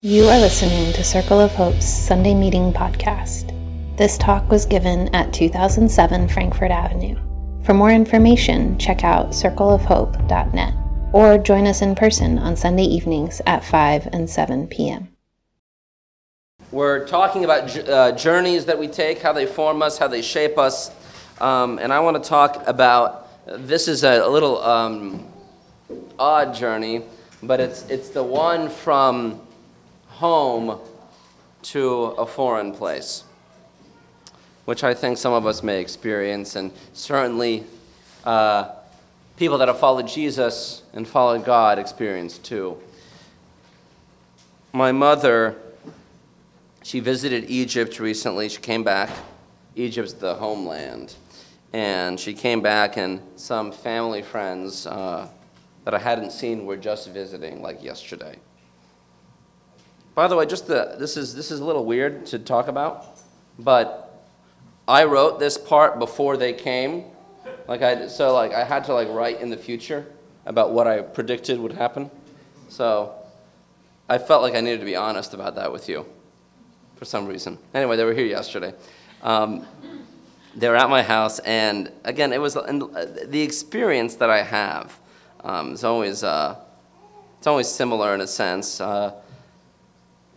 You are listening to Circle of Hope's Sunday Meeting Podcast. This talk was given at 2007 Frankford Avenue. For more information, check out circleofhope.net or join us in person on Sunday evenings at 5 and 7 p.m. We're talking about uh, journeys that we take, how they form us, how they shape us. Um, and I want to talk about this is a, little um, odd journey, but it's, it's the one from home to a foreign place, which I think some of us may experience, and certainly uh, people that have followed Jesus and followed God experience too. My mother, she visited Egypt recently. She came back. Egypt's the homeland. And she came back, and some family friends uh, that I hadn't seen were just visiting, like yesterday. By the way, just the, this is this is a little weird to talk about, but I wrote this part before they came. Like I so like I had to like write in the future about what I predicted would happen. So I felt like I needed to be honest about that with you for some reason. Anyway, they were here yesterday. Um, they were at my house, and again, it was and the experience that I have um, is always uh, it's always similar in a sense. Uh,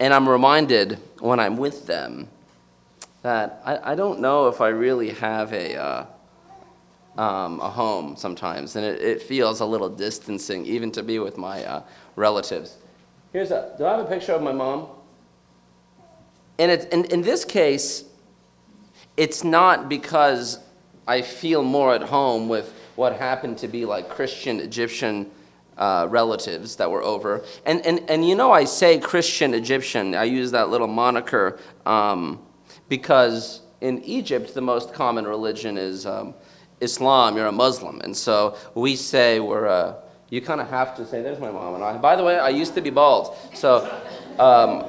and I'm reminded when I'm with them that I, I don't know if I really have a, uh, um, a home sometimes. And it, it, feels a little distancing, even to be with my uh, relatives. Here's a, do I have a picture of my mom? And it, in, in this case, it's not because I feel more at home with what happened to be like Christian Egyptian uh, relatives that were over. And, and, and you know, I say Christian Egyptian, I use that little moniker um, because in Egypt, the most common religion is um, Islam, you're a Muslim. And so we say we're a, uh, you kind of have to say, there's my mom and I. By the way, I used to be bald. So um,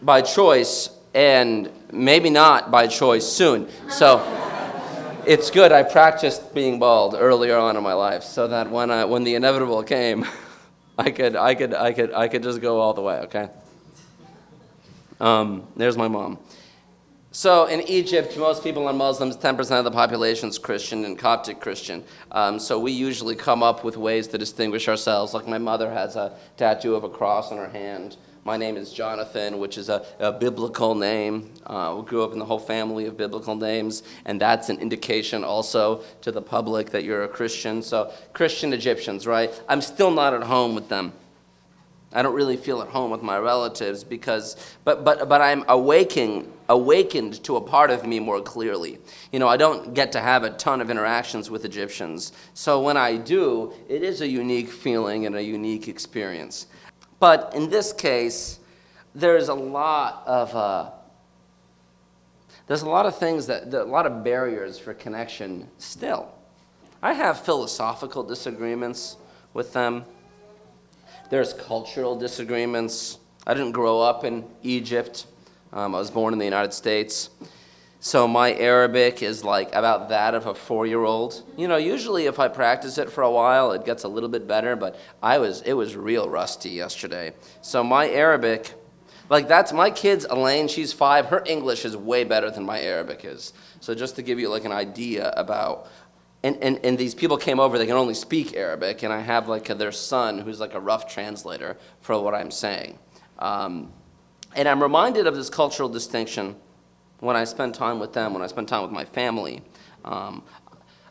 by choice, and maybe not by choice soon. So it's good I practiced being bald earlier on in my life so that when, I, when the inevitable came, I could, I, could, I, could, I could just go all the way, okay? Um, there's my mom. So in Egypt, most people are Muslims. 10% of the population is Christian and Coptic Christian. Um, so we usually come up with ways to distinguish ourselves. Like my mother has a tattoo of a cross on her hand. My name is Jonathan, which is a, a biblical name. Uh, we grew up in the whole family of biblical names, and that's an indication also to the public that you're a Christian. So, Christian Egyptians, right? I'm still not at home with them. I don't really feel at home with my relatives because, but, but, but I'm awaking, awakened to a part of me more clearly. You know, I don't get to have a ton of interactions with Egyptians. So when I do, it is a unique feeling and a unique experience. But in this case, there's a lot of uh, there's a lot of things that a lot of barriers for connection still. I have philosophical disagreements with them. There's cultural disagreements. I didn't grow up in Egypt. Um, I was born in the United States. So my Arabic is like about that of a four year old. You know, usually if I practice it for a while, it gets a little bit better, but I was, it was real rusty yesterday. So my Arabic, like that's my kid's Elaine, she's five, her English is way better than my Arabic is. So just to give you like an idea about, and, and, and these people came over, they can only speak Arabic, and I have like a, their son who's like a rough translator for what I'm saying. Um, and I'm reminded of this cultural distinction when I spend time with them, when I spend time with my family. Um,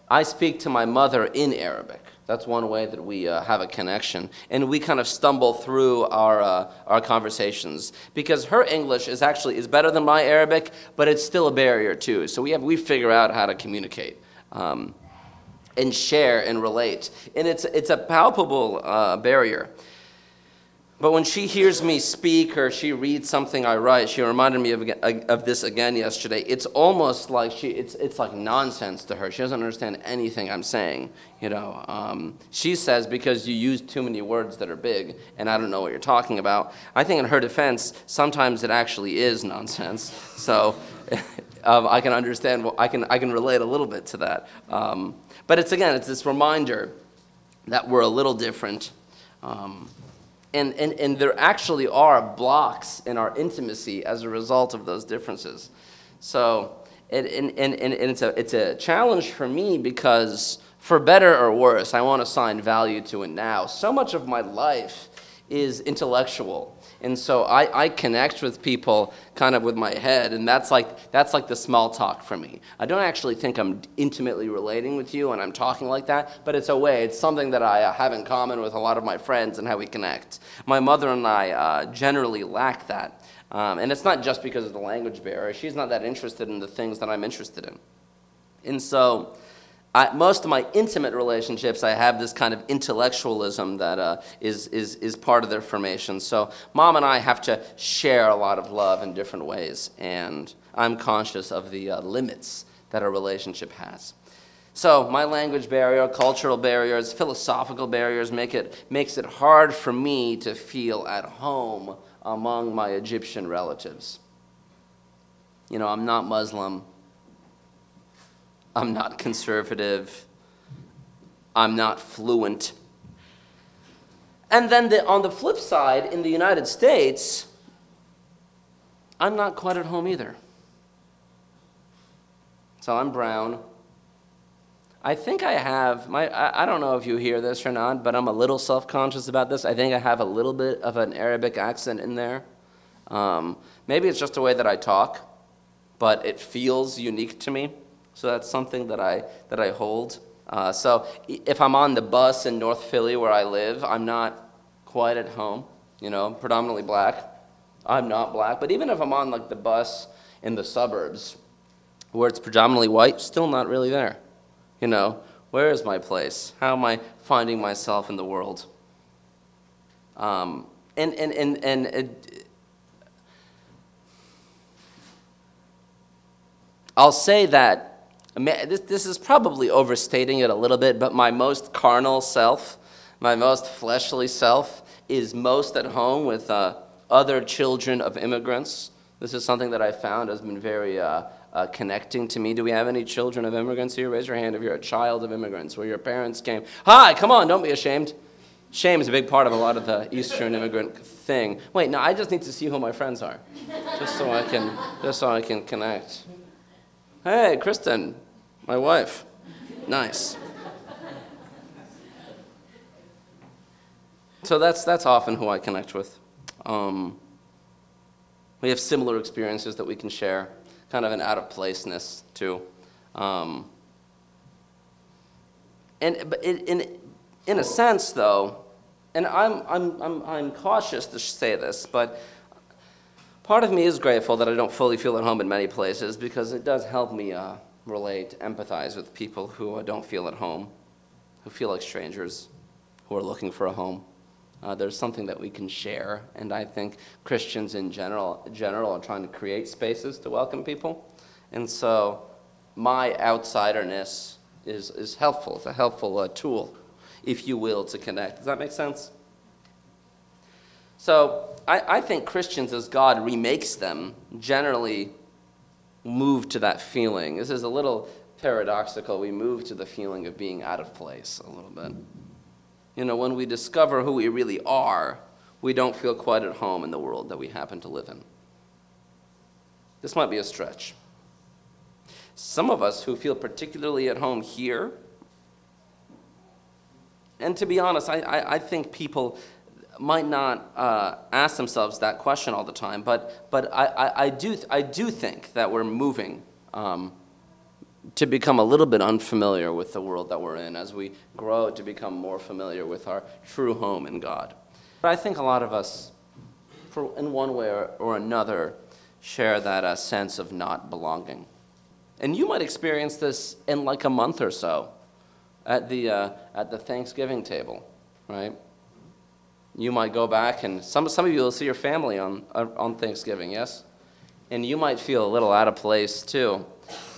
I speak to my mother in Arabic. That's one way that we uh, have a connection. And we kind of stumble through our, uh, our conversations because her English is actually is better than my Arabic, but it's still a barrier too. So we, have, we figure out how to communicate. Um, and share and relate. And it's, it's a palpable uh, barrier. But when she hears me speak or she reads something I write, she reminded me of, of this again yesterday. It's almost like she, it's, it's like nonsense to her. She doesn't understand anything I'm saying. You know, um, she says because you use too many words that are big, and I don't know what you're talking about. I think in her defense, sometimes it actually is nonsense. So um, I can understand. I can I can relate a little bit to that. Um, but it's again, it's this reminder that we're a little different. And, and, and there actually are blocks in our intimacy as a result of those differences. So, and, and, and, and it's, a, it's a challenge for me because, for better or worse, I want to assign value to it now. So much of my life is intellectual and so I, I connect with people kind of with my head, and that's like, that's like the small talk for me. I don't actually think I'm intimately relating with you and I'm talking like that, but it's a way, it's something that I uh, have in common with a lot of my friends and how we connect. My mother and I uh, generally lack that. Um, and it's not just because of the language barrier. She's not that interested in the things that I'm interested in. And so, I, most of my intimate relationships, I have this kind of intellectualism that uh, is is, is part of their formation. So, mom and I have to share a lot of love in different ways, and I'm conscious of the uh, limits that a relationship has. So, my language barrier, cultural barriers, philosophical barriers make it, makes it hard for me to feel at home among my Egyptian relatives. You know, I'm not Muslim. I'm not conservative. I'm not fluent. And then the, on the flip side, in the United States, I'm not quite at home either. So I'm brown. I think I have, my, I, I don't know if you hear this or not, but I'm a little self conscious about this. I think I have a little bit of an Arabic accent in there. Um, maybe it's just the way that I talk, but it feels unique to me. So that's something that I, that I hold. Uh, so if I'm on the bus in North Philly where I live, I'm not quite at home, you know, predominantly black. I'm not black. But even if I'm on like the bus in the suburbs where it's predominantly white, still not really there. You know, where is my place? How am I finding myself in the world? Um, and and, and, and it, I'll say that this, this is probably overstating it a little bit, but my most carnal self, my most fleshly self, is most at home with uh, other children of immigrants. This is something that I found has been very uh, uh, connecting to me. Do we have any children of immigrants here? Raise your hand if you're a child of immigrants, where your parents came. Hi, come on, don't be ashamed. Shame is a big part of a lot of the Eastern immigrant thing. Wait, no, I just need to see who my friends are, just so I can, just so I can connect. Hey, Kristen, my wife. Nice. So that's, that's often who I connect with. Um, we have similar experiences that we can share, kind of an out of placeness, too. Um, and but in, in, in a sense, though, and I'm, I'm, I'm, I'm cautious to say this, but Part of me is grateful that I don't fully feel at home in many places because it does help me uh, relate, empathize with people who don't feel at home, who feel like strangers, who are looking for a home. Uh, there's something that we can share, and I think Christians in general, general are trying to create spaces to welcome people. And so my outsiderness is, is helpful. It's a helpful uh, tool, if you will, to connect. Does that make sense? So I, I think Christians, as God remakes them, generally move to that feeling. This is a little paradoxical. We move to the feeling of being out of place a little bit. You know, when we discover who we really are, we don't feel quite at home in the world that we happen to live in. This might be a stretch. Some of us who feel particularly at home here, and to be honest, I, I, I think people might not uh, ask themselves that question all the time, but, but I, I, I, do, I do think that we're moving um, to become a little bit unfamiliar with the world that we're in as we grow to become more familiar with our true home in God. But I think a lot of us, for, in one way or, or another, share that uh, sense of not belonging. And you might experience this in like a month or so at the, uh, at the Thanksgiving table, right? You might go back, and some, some of you will see your family on, uh, on Thanksgiving, yes? And you might feel a little out of place too.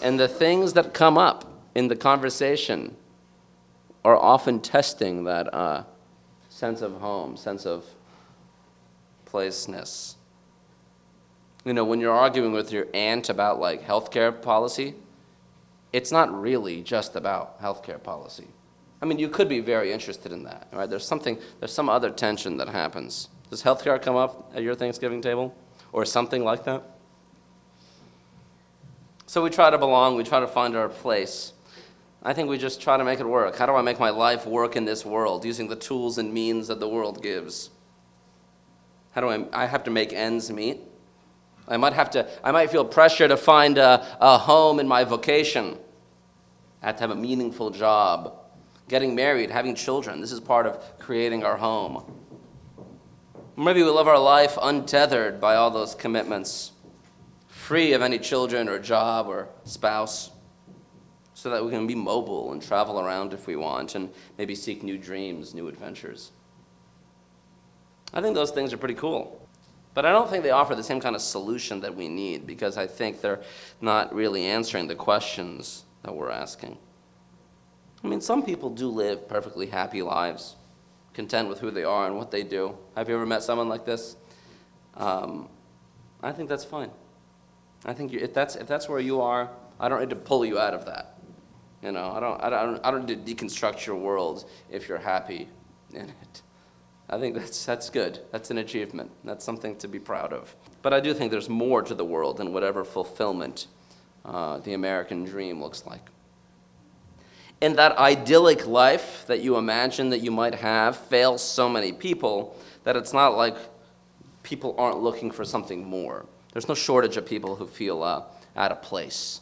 And the things that come up in the conversation are often testing that uh, sense of home, sense of placeness. You know, when you're arguing with your aunt about like healthcare policy, it's not really just about healthcare policy I mean, you could be very interested in that, right? There's something, there's some other tension that happens. Does healthcare come up at your Thanksgiving table? Or something like that? So we try to belong, we try to find our place. I think we just try to make it work. How do I make my life work in this world using the tools and means that the world gives? How do I, I have to make ends meet? I might have to, I might feel pressure to find a, a home in my vocation. I have to have a meaningful job. Getting married, having children, this is part of creating our home. Maybe we live our life untethered by all those commitments, free of any children or job or spouse, so that we can be mobile and travel around if we want and maybe seek new dreams, new adventures. I think those things are pretty cool. But I don't think they offer the same kind of solution that we need because I think they're not really answering the questions that we're asking. I mean, some people do live perfectly happy lives content with who they are and what they do. Have you ever met someone like this? Um, I think that's fine. I think you, if that's if that's where you are, I don't need to pull you out of that. You know, I don't I don't I don't need to deconstruct your world if you're happy in it. I think that's that's good. That's an achievement. That's something to be proud of. But I do think there's more to the world than whatever fulfillment uh, the American dream looks like in that idyllic life that you imagine that you might have fails so many people that it's not like people aren't looking for something more. There's no shortage of people who feel uh, out of place,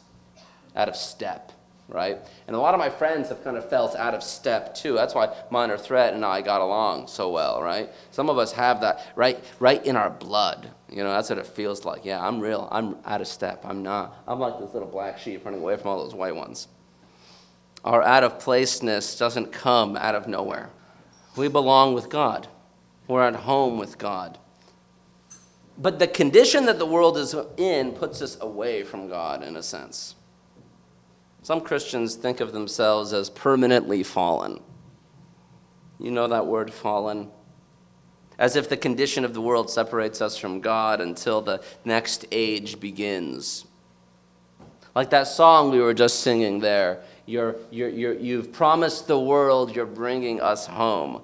out of step, right? And a lot of my friends have kind of felt out of step too. That's why Minor Threat and I got along so well, right? Some of us have that right, right in our blood. You know, that's what it feels like. Yeah, I'm real. I'm out of step. I'm not. I'm like this little black sheep running away from all those white ones. Our out of placeness doesn't come out of nowhere. We belong with God, we're at home with God. But the condition that the world is in puts us away from God in a sense. Some Christians think of themselves as permanently fallen. You know that word, fallen? As if the condition of the world separates us from God until the next age begins. Like that song we were just singing there you're, you're, you're, you've promised the world you're bringing us home.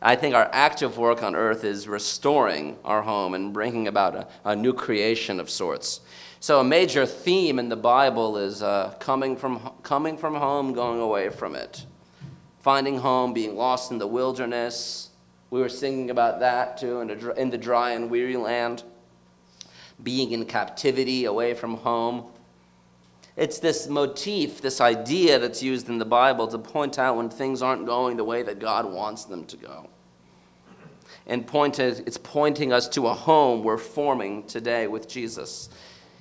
I think our active work on earth is restoring our home and bringing about a, a new creation of sorts. So, a major theme in the Bible is uh, coming, from, coming from home, going away from it. Finding home, being lost in the wilderness. We were singing about that too in, a, in the dry and weary land. Being in captivity, away from home. It's this motif, this idea that's used in the Bible to point out when things aren't going the way that God wants them to go. And pointed, it's pointing us to a home we're forming today with Jesus.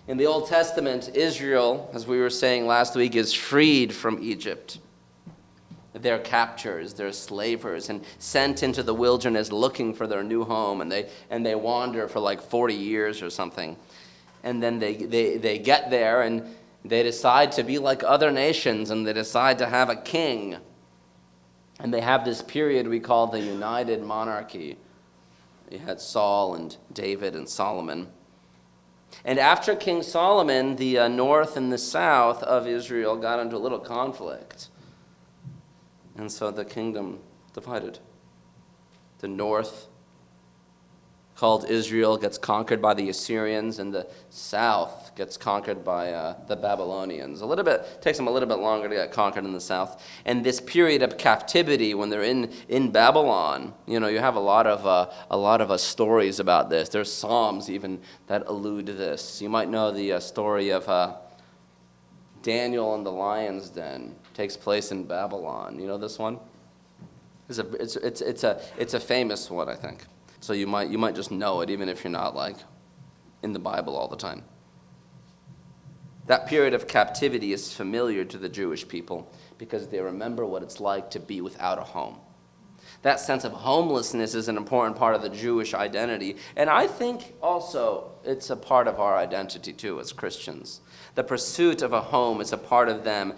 In the Old Testament, Israel, as we were saying last week, is freed from Egypt. They're captors, they're slavers, and sent into the wilderness looking for their new home, and they, and they wander for like 40 years or something. And then they, they, they get there, and they decide to be like other nations and they decide to have a king. And they have this period we call the United Monarchy. You had Saul and David and Solomon. And after King Solomon, the uh, north and the south of Israel got into a little conflict. And so the kingdom divided. The north called Israel gets conquered by the Assyrians, and the south gets conquered by uh, the Babylonians. A little bit takes them a little bit longer to get conquered in the south. And this period of captivity, when they're in, in Babylon, you know, you have a lot of uh, a lot of uh, stories about this. There's psalms even that allude to this. You might know the uh, story of uh, Daniel and the lion's den. Takes place in Babylon. You know this one? It's a, it's, it's, it's, a, it's a famous one, I think. So you might, you might just know it even if you're not like in the Bible all the time. That period of captivity is familiar to the Jewish people because they remember what it's like to be without a home. That sense of homelessness is an important part of the Jewish identity. And I think also it's a part of our identity too as Christians. The pursuit of a home is a part of them.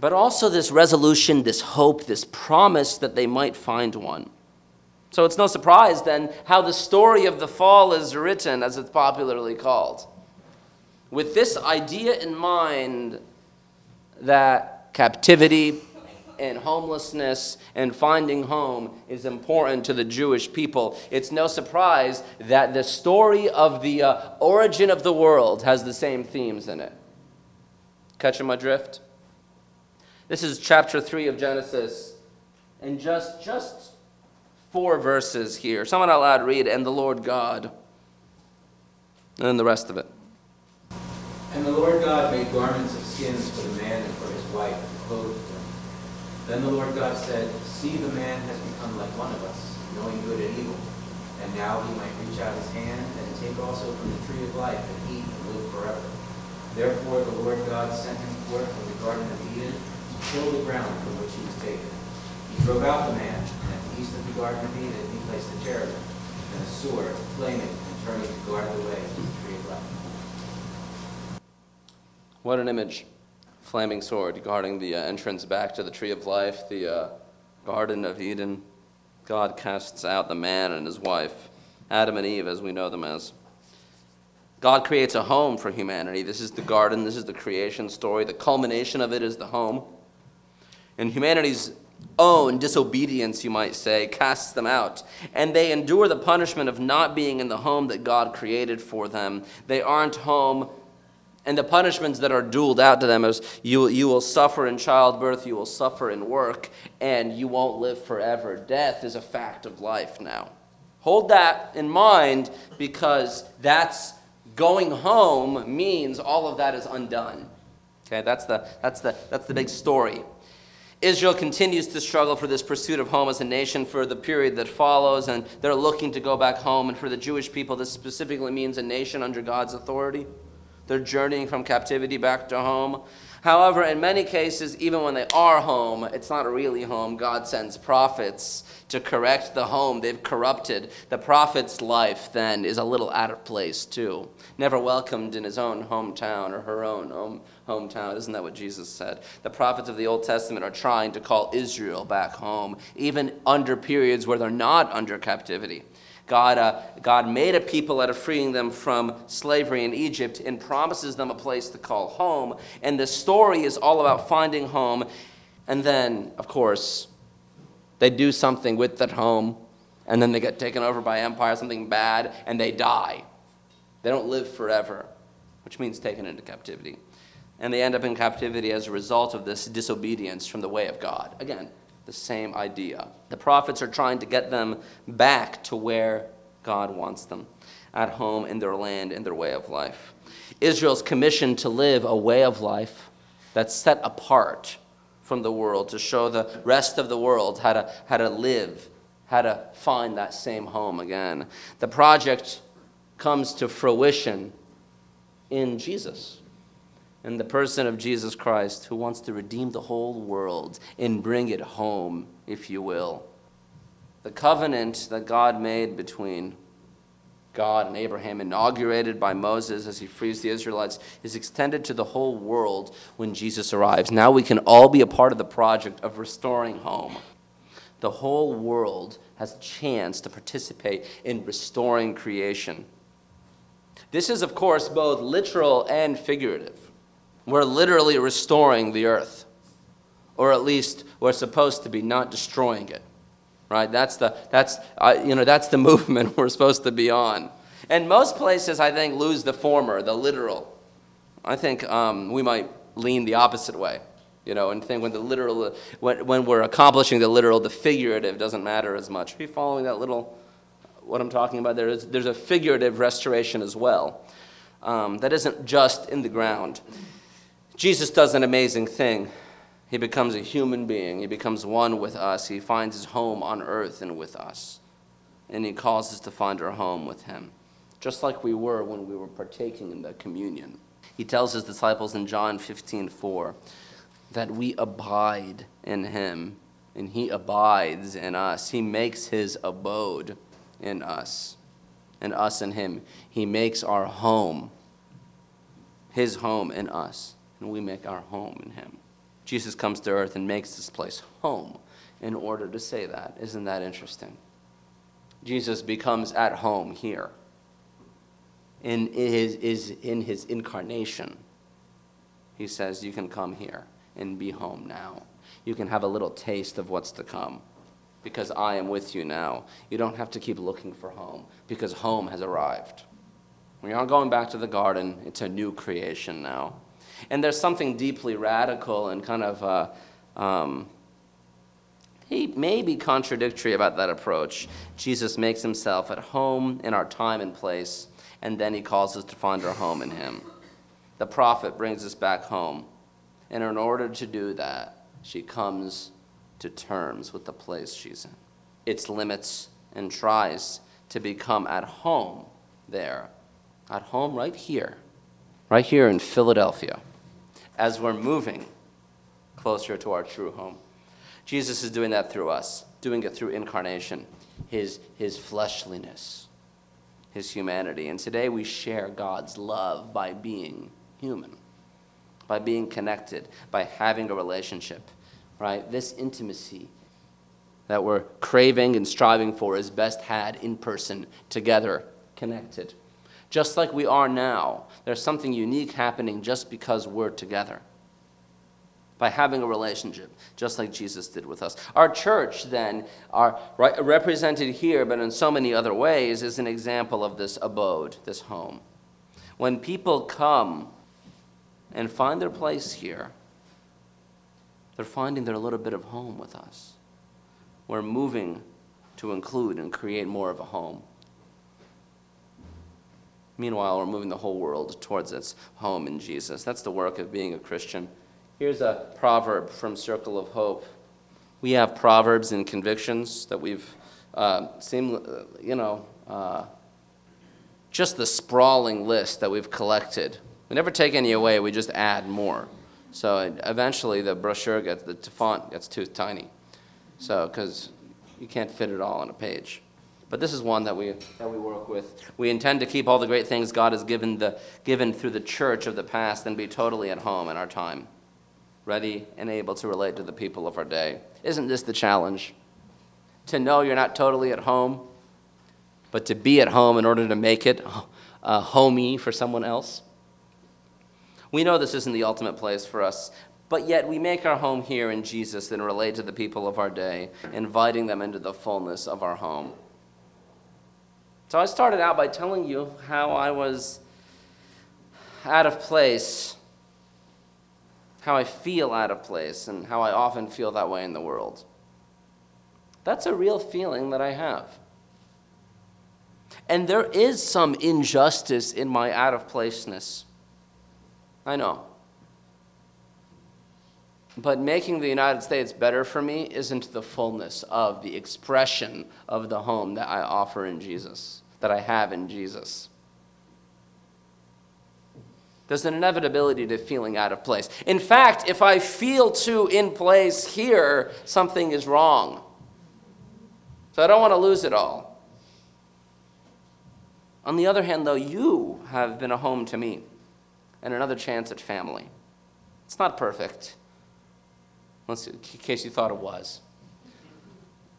But also this resolution, this hope, this promise that they might find one. So it's no surprise then how the story of the fall is written, as it's popularly called. With this idea in mind that captivity, and homelessness and finding home is important to the Jewish people. It's no surprise that the story of the uh, origin of the world has the same themes in it. Catching my drift? This is chapter 3 of Genesis, and just, just four verses here. Someone out loud read, and the Lord God, and then the rest of it. And the Lord God made garments of skins for the man and for his wife to clothe them. Then the Lord God said, See, the man has become like one of us, knowing good and evil. And now he might reach out his hand and take also from the tree of life and eat and live forever. Therefore the Lord God sent him forth from the Garden of Eden to till the ground from which he was taken. He drove out the man, and east of the Garden of Eden he placed a cherubim and a sword, flaming and turning to guard the way to the tree of life. What an image. Flaming sword guarding the uh, entrance back to the tree of life, the uh, Garden of Eden. God casts out the man and his wife, Adam and Eve, as we know them as. God creates a home for humanity. This is the garden, this is the creation story. The culmination of it is the home. And humanity's own disobedience, you might say, casts them out. And they endure the punishment of not being in the home that God created for them. They aren't home and the punishments that are doled out to them is you, you will suffer in childbirth, you will suffer in work, and you won't live forever. Death is a fact of life now. Hold that in mind because that's going home means all of that is undone. Okay, that's the, that's the, that's the big story. Israel continues to struggle for this pursuit of home as a nation for the period that follows, and they're looking to go back home. And for the Jewish people, this specifically means a nation under God's authority. They're journeying from captivity back to home. However, in many cases, even when they are home, it's not really home. God sends prophets to correct the home they've corrupted. The prophet's life then is a little out of place, too. Never welcomed in his own hometown or her own home, hometown. Isn't that what Jesus said? The prophets of the Old Testament are trying to call Israel back home, even under periods where they're not under captivity. God, uh, God made a people out of freeing them from slavery in Egypt and promises them a place to call home. And the story is all about finding home. And then, of course, they do something with that home, and then they get taken over by empire, something bad, and they die. They don't live forever, which means taken into captivity. And they end up in captivity as a result of this disobedience from the way of God. Again, the same idea. The prophets are trying to get them back to where God wants them, at home in their land, in their way of life. Israel's commissioned to live a way of life that's set apart from the world to show the rest of the world how to, how to live, how to find that same home again. The project comes to fruition in Jesus in the person of Jesus Christ who wants to redeem the whole world and bring it home, if you will. The covenant that God made between God and Abraham, inaugurated by Moses as he frees the Israelites, is extended to the whole world when Jesus arrives. Now we can all be a part of the project of restoring home. The whole world has a chance to participate in restoring creation. This is, of course, both literal and figurative. We're literally restoring the earth, or at least we're supposed to be, not destroying it. Right? That's the, that's, uh, you know, that's the movement we're supposed to be on. And most places, I think, lose the former, the literal. I think um, we might lean the opposite way, you know, and think when the literal, when, when we're accomplishing the literal, the figurative doesn't matter as much. Are you following that little, what I'm talking about? There is, there's a figurative restoration as well um, that isn't just in the ground. Jesus does an amazing thing. He becomes a human being, he becomes one with us. He finds his home on earth and with us. And he calls us to find our home with him, just like we were when we were partaking in the communion. He tells his disciples in John 15 4 that we abide in him and he abides in us. He makes his abode in us and us in him. He makes our home, his home in us and we make our home in him. Jesus comes to earth and makes this place home in order to say that. Isn't that interesting? Jesus becomes at home here in his, is in his incarnation. He says, You can come here and be home now. you can have a little taste of what's to come because I am with you now. You don't have to keep looking for home because home has arrived. We aren't going back to the garden, it's a new creation now. And there's something deeply radical and kind of, uh, um, he may be contradictory about that approach. Jesus makes himself at home in our time and place, and then he calls us to find our home in him. The prophet brings us back home. And in order to do that, she comes to terms with the place she's in, its limits, and tries to become at home there. At home right here, right here in Philadelphia, as we're moving closer to our true home. Jesus is doing that through us, doing it through incarnation, his, his fleshliness, his humanity. And today we share God's love by being human, by being connected, by having a relationship right? This intimacy that we're craving and striving for is best had in person, together, connected. Just like we are now, there's something unique happening just because we're together. By having a relationship, just like Jesus did with us. Our church, then, are represented here, but in so many other ways, is an example of this abode, this home. When people come and find their place here, they're finding their little bit of home with us. We're moving to include and create more of a home. Meanwhile, we're moving the whole world towards its home in Jesus. That's the work of being a Christian. Here's a proverb from Circle of Hope. We have proverbs and convictions that we've uh, seen, you know, uh, just the sprawling list that we've collected. We never take any away, we just add more. So eventually the brochure gets, the font gets too tiny. So, because you can't fit it all on a page. But this is one that we, that we work with. We intend to keep all the great things God has given, the, given through the church of the past and be totally at home in our time, ready and able to relate to the people of our day. Isn't this the challenge? To know you're not totally at home, but to be at home in order to make it uh, homey for someone else? We know this isn't the ultimate place for us, but yet we make our home here in Jesus and relate to the people of our day, inviting them into the fullness of our home. So I started out by telling you how I was out of place, how I feel out of place, and how I often feel that way in the world. That's a real feeling that I have. And there is some injustice in my out of placeness. I know. But making the United States better for me isn't the fullness of the expression of the home that I offer in Jesus, that I have in Jesus. There's an inevitability to feeling out of place. In fact, if I feel too in place here, something is wrong. So I don't want to lose it all. On the other hand, though, you have been a home to me and another chance at family. It's not perfect, in case you thought it was.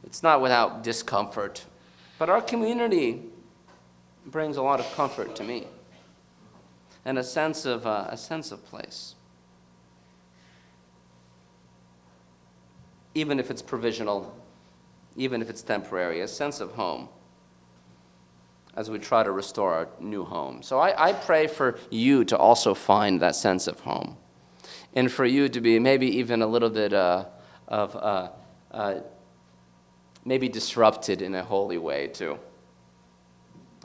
It's not without discomfort, but our community brings a lot of comfort to me and a sense of, uh, a sense of place. Even if it's provisional, even if it's temporary, a sense of home as we try to restore our new home. So I, I pray for you to also find that sense of home. And for you to be maybe even a little bit uh, of uh, uh, maybe disrupted in a holy way too.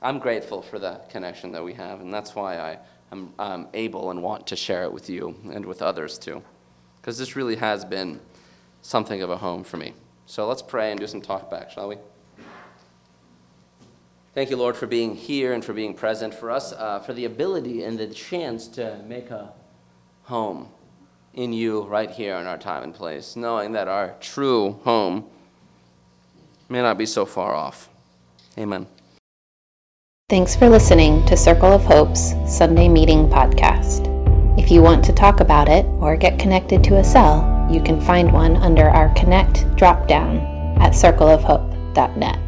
I'm grateful for the connection that we have, and that's why I am um, able and want to share it with you and with others too. Because this really has been something of a home for me. So let's pray and do some talk back, shall we? Thank you, Lord, for being here and for being present for us, uh, for the ability and the chance to make a home in you right here in our time and place, knowing that our true home may not be so far off. Amen. Thanks for listening to Circle of Hope's Sunday Meeting Podcast. If you want to talk about it or get connected to a cell, you can find one under our Connect dropdown at circleofhope.net.